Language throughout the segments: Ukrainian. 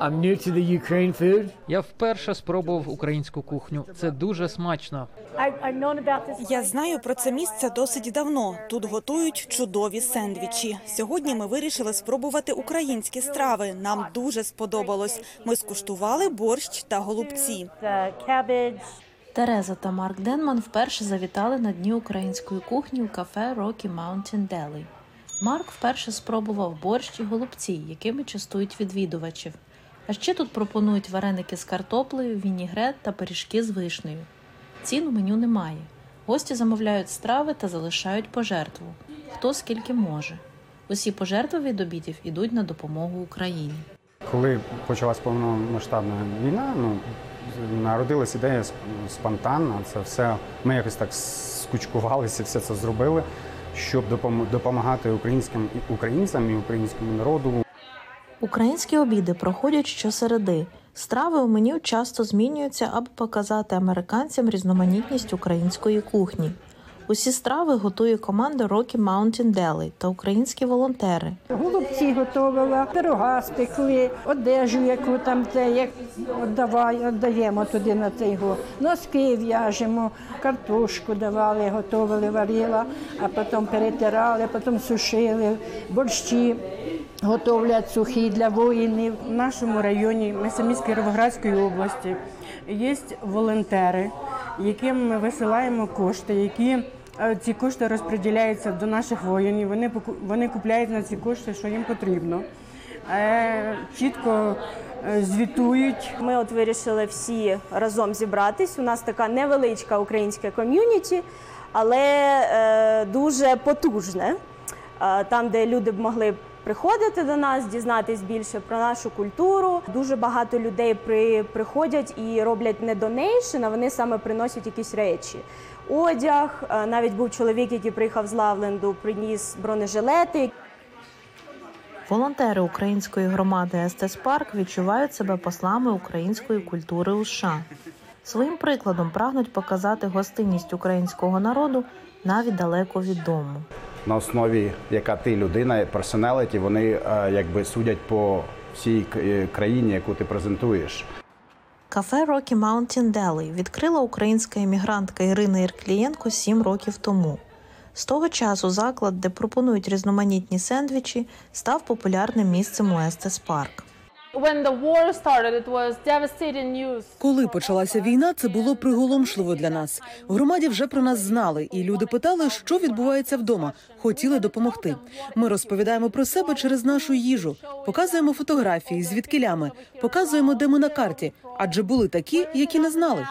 I'm new to the Ukraine food. Я вперше спробував українську кухню. Це дуже смачно. Я знаю про це місце досить давно. Тут готують чудові сендвічі. Сьогодні ми вирішили спробувати українські страви. Нам дуже сподобалось. Ми скуштували борщ та голубці. Тереза та Марк Денман вперше завітали на дні української кухні у кафе Rocky Mountain Deli. Марк вперше спробував борщ і голубці, якими частують відвідувачів. А ще тут пропонують вареники з картоплею, вінігрет та пиріжки з вишнею. Цін у меню немає. Гості замовляють страви та залишають пожертву. Хто скільки може. Усі пожертви від обідів ідуть на допомогу Україні. Коли почалась повномасштабна війна, ну народилась ідея сп- спонтанно. Це все ми якось так скучкувалися, все це зробили, щоб допом- допомагати українським українцям і українському народу. Українські обіди проходять щосереди. Страви у меню часто змінюються, аби показати американцям різноманітність української кухні. Усі страви готує команда Rocky Mountain Deli та українські волонтери. Голубці готувала, пирога спекли, одежу, яку там це, як віддаємо туди на цей го. Носки в'яжемо, картошку давали, готували, варила, а потім перетирали, потім сушили, борщі готовлять сухі для воїнів. В нашому районі, ми самі з Кіровоградської області, є волонтери, яким ми висилаємо кошти, які е, ці кошти розподіляються до наших воїнів. Вони вони купляють на ці кошти, що їм потрібно. Е, Чітко е, звітують. Ми от вирішили всі разом зібратись. У нас така невеличка українська community, але дуже потужне. Там, де люди б могли приходити до нас, дізнатись більше про нашу культуру. Дуже багато людей при, приходять і роблять не donation, а вони саме приносять якісь речі. Одяг. Е, навіть був чоловік, який приїхав з Лавленду, приніс бронежилети. Волонтери української громади Естес Парк відчувають себе послами української культури у США. Своїм прикладом прагнуть показати гостинність українського народу навіть далеко від дому. на основі, яка ти людина, personality, вони е, якби судять по всій е, країні, яку ти презентуєш. Кафе Rocky Mountain Deli відкрила українська іммігрантка Ірина Ірклієнко сім років тому. З того часу заклад, де пропонують різноманітні сендвічі, став популярним місцем у Естес Парк. Коли почалася війна, це було приголомшливо для нас. В громаді вже про нас знали, і люди питали, що відбувається вдома. Хотіли допомогти. Ми розповідаємо про себе через нашу їжу, показуємо фотографії звідкилями, показуємо, де ми на карті, адже були такі, які не знали.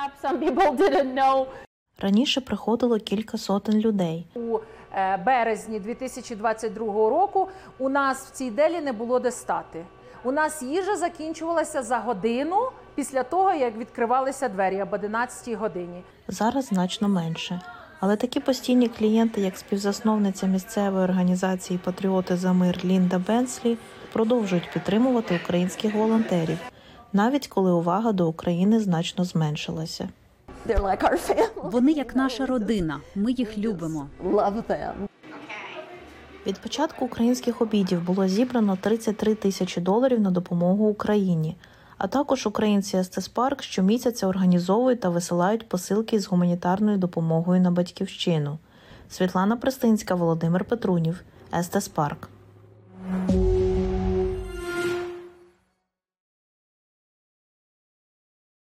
Раніше приходило кілька сотень людей. У е, березні 2022 року у нас в цій делі не було де стати. У нас їжа закінчувалася за годину після того, як відкривалися двері об 11 годині. Зараз значно менше. Але такі постійні клієнти, як співзасновниця місцевої організації Патріоти за мир Лінда Бенслі, продовжують підтримувати українських волонтерів, навіть коли увага до України значно зменшилася. Вони як наша родина. Ми їх любимо. Від початку українських обідів було зібрано 33 тисячі доларів на допомогу Україні. А також українці Естес Парк щомісяця організовують та висилають посилки з гуманітарною допомогою на батьківщину. Світлана Пристинська, Володимир Петрунів, Естеспарк. Парк.